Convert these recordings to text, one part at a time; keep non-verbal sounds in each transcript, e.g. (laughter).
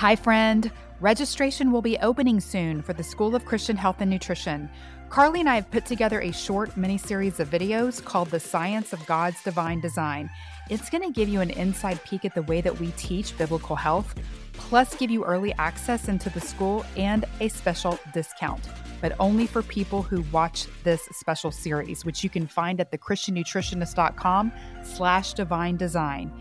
Hi, friend. Registration will be opening soon for the School of Christian Health and Nutrition. Carly and I have put together a short mini series of videos called The Science of God's Divine Design. It's going to give you an inside peek at the way that we teach biblical health, plus give you early access into the school and a special discount, but only for people who watch this special series, which you can find at thechristiannutritionist.com slash divine design.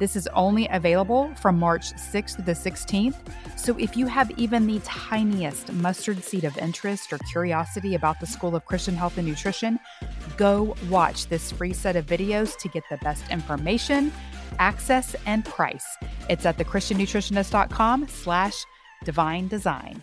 This is only available from March 6th to the 16th. So if you have even the tiniest mustard seed of interest or curiosity about the School of Christian Health and Nutrition, go watch this free set of videos to get the best information, access, and price. It's at thechristiannutritionist.com slash divine design.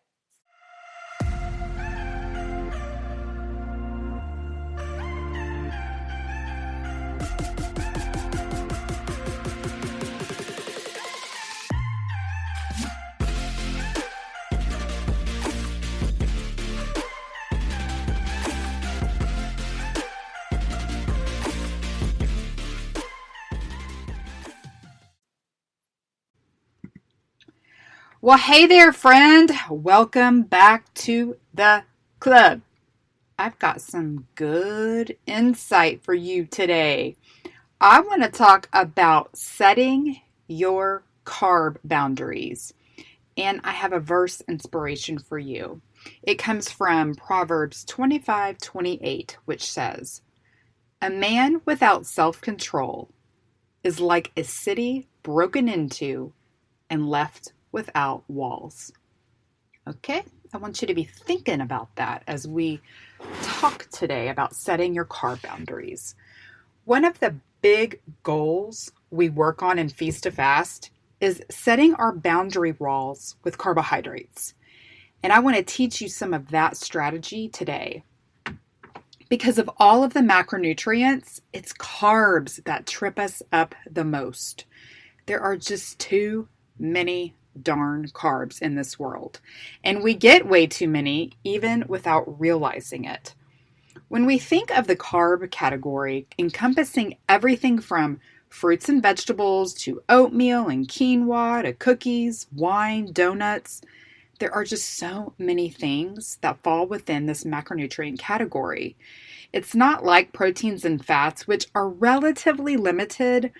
Well, hey there, friend. Welcome back to the club. I've got some good insight for you today. I want to talk about setting your carb boundaries. And I have a verse inspiration for you. It comes from Proverbs 25 28, which says, A man without self control is like a city broken into and left without walls. Okay, I want you to be thinking about that as we talk today about setting your carb boundaries. One of the big goals we work on in Feast to Fast is setting our boundary walls with carbohydrates. And I want to teach you some of that strategy today. Because of all of the macronutrients, it's carbs that trip us up the most. There are just too many darn carbs in this world. And we get way too many even without realizing it. When we think of the carb category encompassing everything from fruits and vegetables to oatmeal and quinoa to cookies, wine, donuts, there are just so many things that fall within this macronutrient category. It's not like proteins and fats, which are relatively limited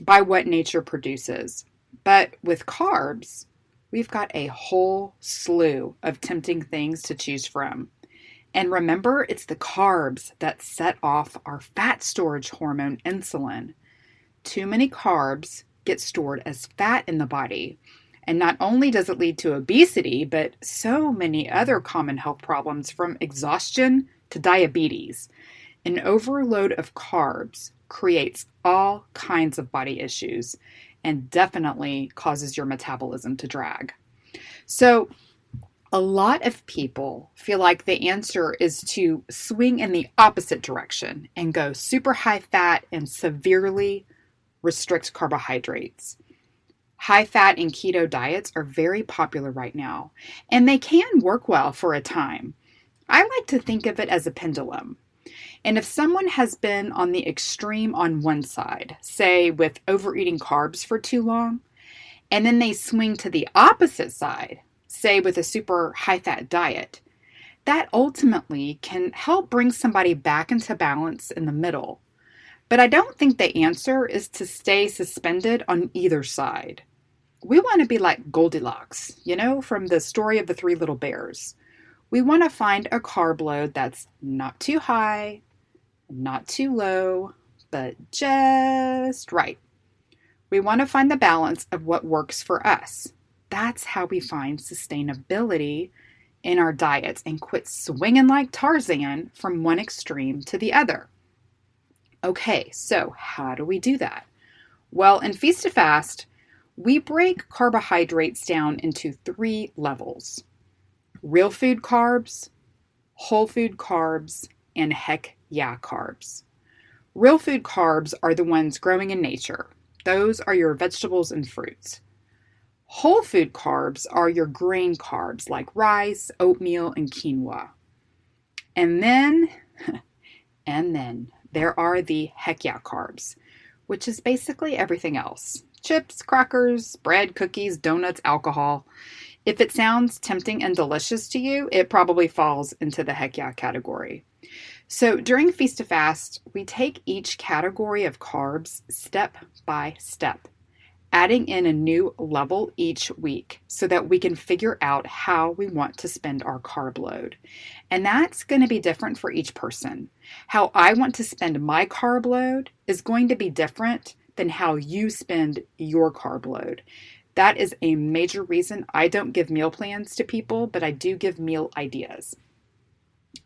by what nature produces. But with carbs, we've got a whole slew of tempting things to choose from. And remember, it's the carbs that set off our fat storage hormone, insulin. Too many carbs get stored as fat in the body. And not only does it lead to obesity, but so many other common health problems from exhaustion to diabetes. An overload of carbs creates all kinds of body issues and definitely causes your metabolism to drag. So, a lot of people feel like the answer is to swing in the opposite direction and go super high fat and severely restrict carbohydrates. High fat and keto diets are very popular right now, and they can work well for a time. I like to think of it as a pendulum. And if someone has been on the extreme on one side, say with overeating carbs for too long, and then they swing to the opposite side, say with a super high fat diet, that ultimately can help bring somebody back into balance in the middle. But I don't think the answer is to stay suspended on either side. We want to be like Goldilocks, you know, from the story of the three little bears. We want to find a carb load that's not too high, not too low, but just right. We want to find the balance of what works for us. That's how we find sustainability in our diets and quit swinging like Tarzan from one extreme to the other. Okay, so how do we do that? Well, in Feast to Fast, we break carbohydrates down into three levels real food carbs, whole food carbs, and heck yeah carbs. Real food carbs are the ones growing in nature, Those are your vegetables and fruits. Whole food carbs are your grain carbs like rice, oatmeal, and quinoa. And then, (laughs) and then there are the heck yeah carbs, which is basically everything else chips, crackers, bread, cookies, donuts, alcohol. If it sounds tempting and delicious to you, it probably falls into the heck yeah category. So during Feast to Fast, we take each category of carbs step by step, adding in a new level each week so that we can figure out how we want to spend our carb load. And that's going to be different for each person. How I want to spend my carb load is going to be different than how you spend your carb load. That is a major reason I don't give meal plans to people, but I do give meal ideas.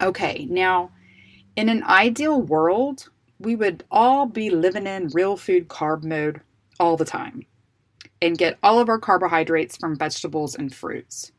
Okay, now in an ideal world, we would all be living in real food carb mode all the time and get all of our carbohydrates from vegetables and fruits.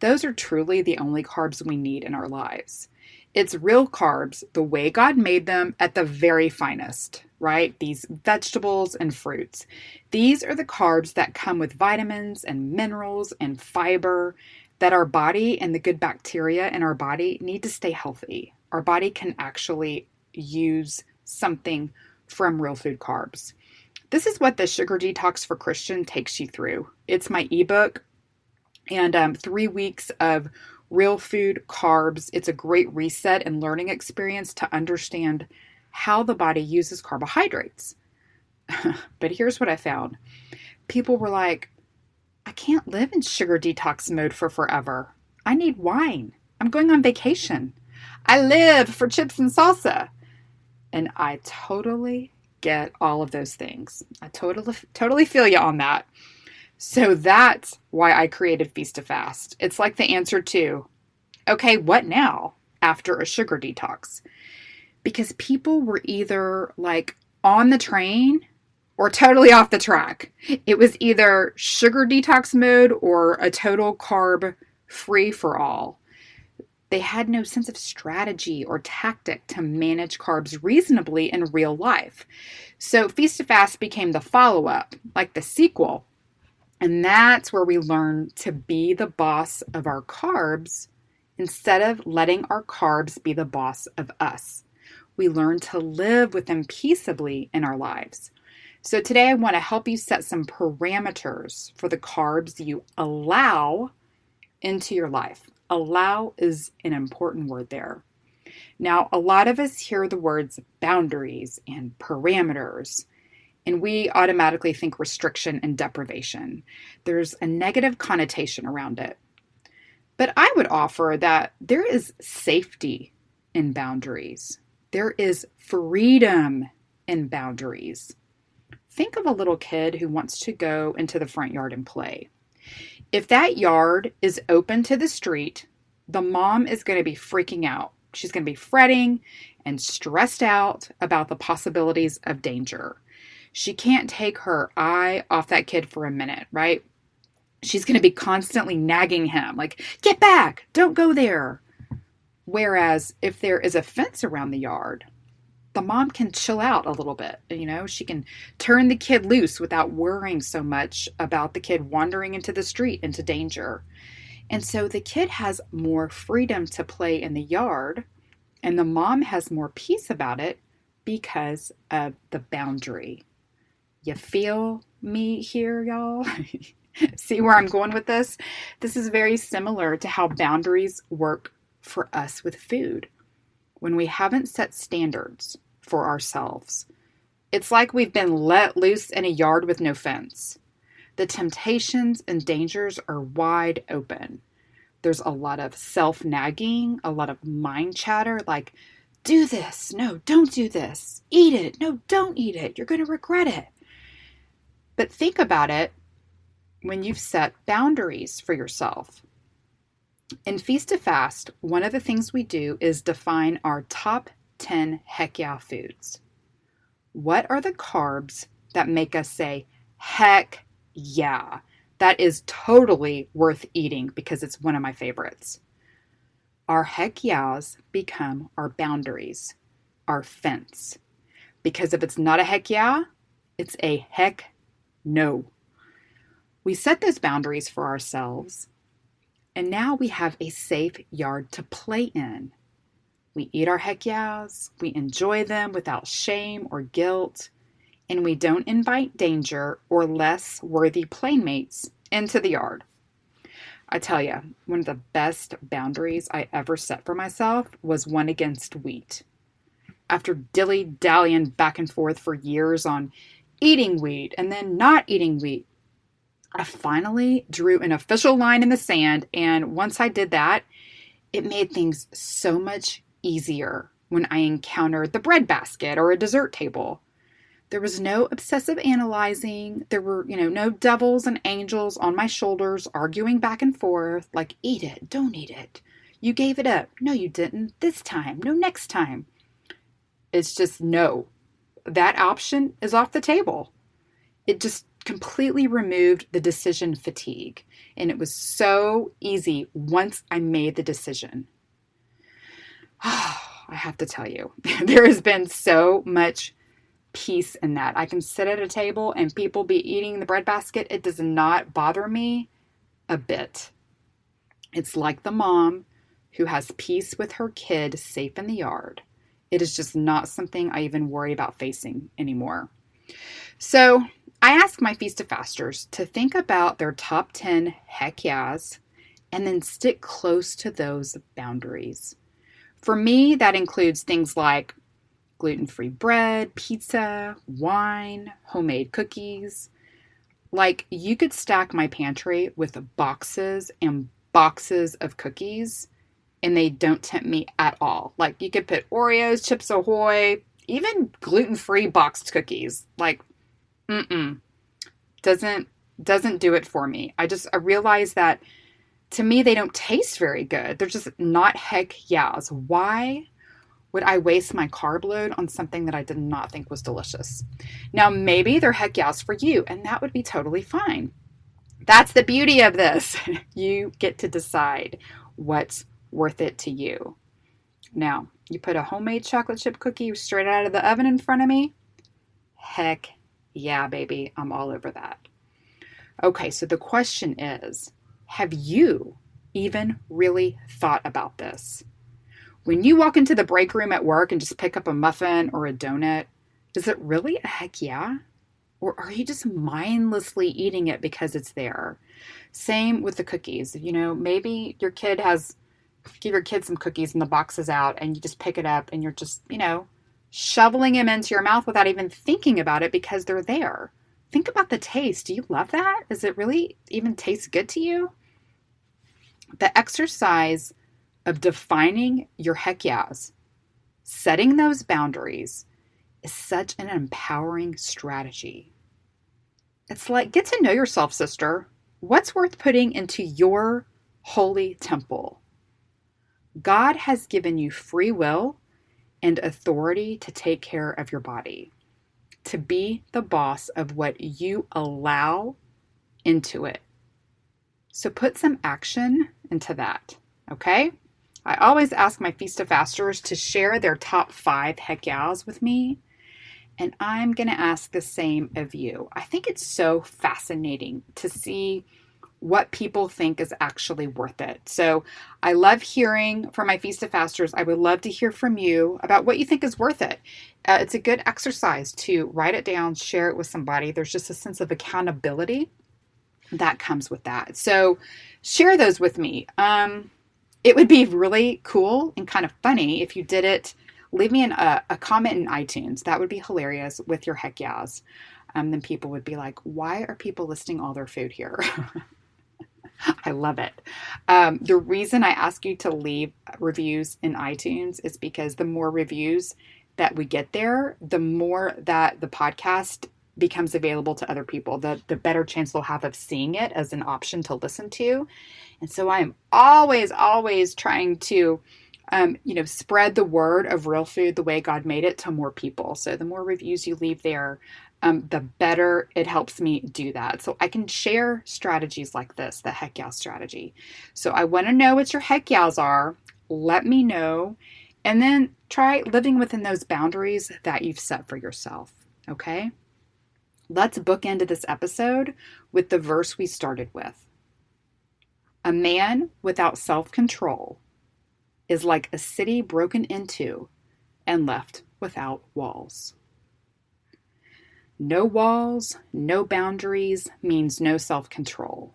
Those are truly the only carbs we need in our lives. It's real carbs, the way God made them at the very finest, right? These vegetables and fruits. These are the carbs that come with vitamins and minerals and fiber that our body and the good bacteria in our body need to stay healthy. Our body can actually use something from real food carbs. This is what the Sugar Detox for Christian takes you through. It's my ebook and um, three weeks of real food carbs. It's a great reset and learning experience to understand how the body uses carbohydrates. (laughs) but here's what I found people were like, I can't live in sugar detox mode for forever. I need wine. I'm going on vacation. I live for chips and salsa. And I totally get all of those things. I totally totally feel you on that. So that's why I created Feast to Fast. It's like the answer to, okay, what now after a sugar detox? Because people were either like on the train or totally off the track. It was either sugar detox mode or a total carb free for all. They had no sense of strategy or tactic to manage carbs reasonably in real life. So, Feast to Fast became the follow up, like the sequel. And that's where we learn to be the boss of our carbs instead of letting our carbs be the boss of us. We learn to live with them peaceably in our lives. So, today I want to help you set some parameters for the carbs you allow into your life. Allow is an important word there. Now, a lot of us hear the words boundaries and parameters, and we automatically think restriction and deprivation. There's a negative connotation around it. But I would offer that there is safety in boundaries, there is freedom in boundaries. Think of a little kid who wants to go into the front yard and play. If that yard is open to the street, the mom is going to be freaking out. She's going to be fretting and stressed out about the possibilities of danger. She can't take her eye off that kid for a minute, right? She's going to be constantly nagging him, like, get back, don't go there. Whereas if there is a fence around the yard, the mom can chill out a little bit. You know, she can turn the kid loose without worrying so much about the kid wandering into the street into danger. And so the kid has more freedom to play in the yard, and the mom has more peace about it because of the boundary. You feel me here, y'all? (laughs) See where I'm going with this? This is very similar to how boundaries work for us with food when we haven't set standards for ourselves. It's like we've been let loose in a yard with no fence. The temptations and dangers are wide open. There's a lot of self nagging, a lot of mind chatter like, do this, no, don't do this, eat it, no, don't eat it, you're going to regret it. But think about it when you've set boundaries for yourself. In Feast to Fast, one of the things we do is define our top 10 heck yeah foods. What are the carbs that make us say, heck yeah, that is totally worth eating because it's one of my favorites? Our heck yeahs become our boundaries, our fence. Because if it's not a heck yeah, It's a heck no. We set those boundaries for ourselves, and now we have a safe yard to play in. We eat our heck yeahs, we enjoy them without shame or guilt, and we don't invite danger or less worthy playmates into the yard. I tell you, one of the best boundaries I ever set for myself was one against wheat. After dilly dallying back and forth for years on eating wheat and then not eating wheat, I finally drew an official line in the sand. And once I did that, it made things so much easier when I encountered the bread basket or a dessert table. There was no obsessive analyzing. There were, you know, no devils and angels on my shoulders arguing back and forth like, eat it, don't eat it. You gave it up. No, you didn't. This time. No, next time. It's just no. That option is off the table. It just completely removed the decision fatigue. And it was so easy once I made the decision. (sighs) I have to tell you, (laughs) there has been so much peace in that. I can sit at a table and people be eating the breadbasket. It does not bother me a bit. It's like the mom who has peace with her kid safe in the yard. It is just not something I even worry about facing anymore. So I ask my Feast of Fasters to think about their top 10 heck yeahs and then stick close to those boundaries. For me, that includes things like gluten free bread, pizza, wine, homemade cookies. Like, you could stack my pantry with boxes and boxes of cookies, and they don't tempt me at all. Like, you could put Oreos, Chips Ahoy, even gluten free boxed cookies. Like, mm doesn't doesn't do it for me. I just I realize that to me they don't taste very good. They're just not heck yeahs. Why would I waste my carb load on something that I did not think was delicious? Now, maybe they're heck yes for you, and that would be totally fine. That's the beauty of this. (laughs) You get to decide what's worth it to you. Now, you put a homemade chocolate chip cookie straight out of the oven in front of me. Heck yeah, baby, I'm all over that. Okay, so the question is have you even really thought about this? When you walk into the break room at work and just pick up a muffin or a donut, is it really a heck yeah? Or are you just mindlessly eating it because it's there? Same with the cookies. You know, maybe your kid has, give your kid some cookies and the box is out and you just pick it up and you're just, you know, shoveling them into your mouth without even thinking about it because they're there. Think about the taste. Do you love that? Does it really even taste good to you? The exercise of defining your heck yeahs, setting those boundaries is such an empowering strategy. It's like get to know yourself, sister. What's worth putting into your holy temple? God has given you free will and authority to take care of your body, to be the boss of what you allow into it. So put some action into that, okay? I always ask my Feast of Fasters to share their top five heck yeahs with me. And I'm to ask the same of you. I think it's so fascinating to see what people think is actually worth it. So I love hearing from my Feast of Fasters. I would love to hear from you about what you think is worth it. Uh, it's a good exercise to write it down, share it with somebody. There's just a sense of accountability that comes with that. So share those with me. Um, it would be really cool and kind of funny if you did it. Leave me an, a, a comment in iTunes. That would be hilarious with your heck yeahs. Um, then people would be like, why are people listing all their food here? (laughs) I love it. Um, the reason I ask you to leave reviews in iTunes is because the more reviews that we get there, the more that the podcast becomes available to other people, the, the better chance they'll have of seeing it as an option to listen to. And so I am always, always trying to, um, you know, spread the word of real food the way God made it to more people. So the more reviews you leave there, um, the better it helps me do that. So I can share strategies like this, the heck yeah strategy. So I want to know what your heck yeahs are. Let me know. And then try living within those boundaries that you've set for yourself. Okay. Let's book into this episode with the verse we started with. A man without self control is like a city broken into and left without walls. No walls, no boundaries means no self control.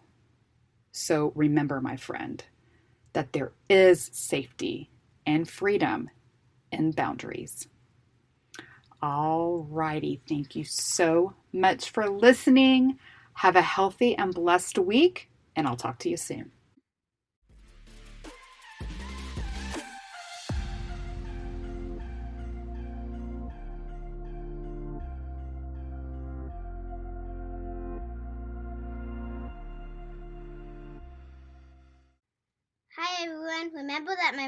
So remember, my friend, that there is safety and freedom in boundaries. All righty. Thank you so much for listening. Have a healthy and blessed week, and I'll talk to you soon.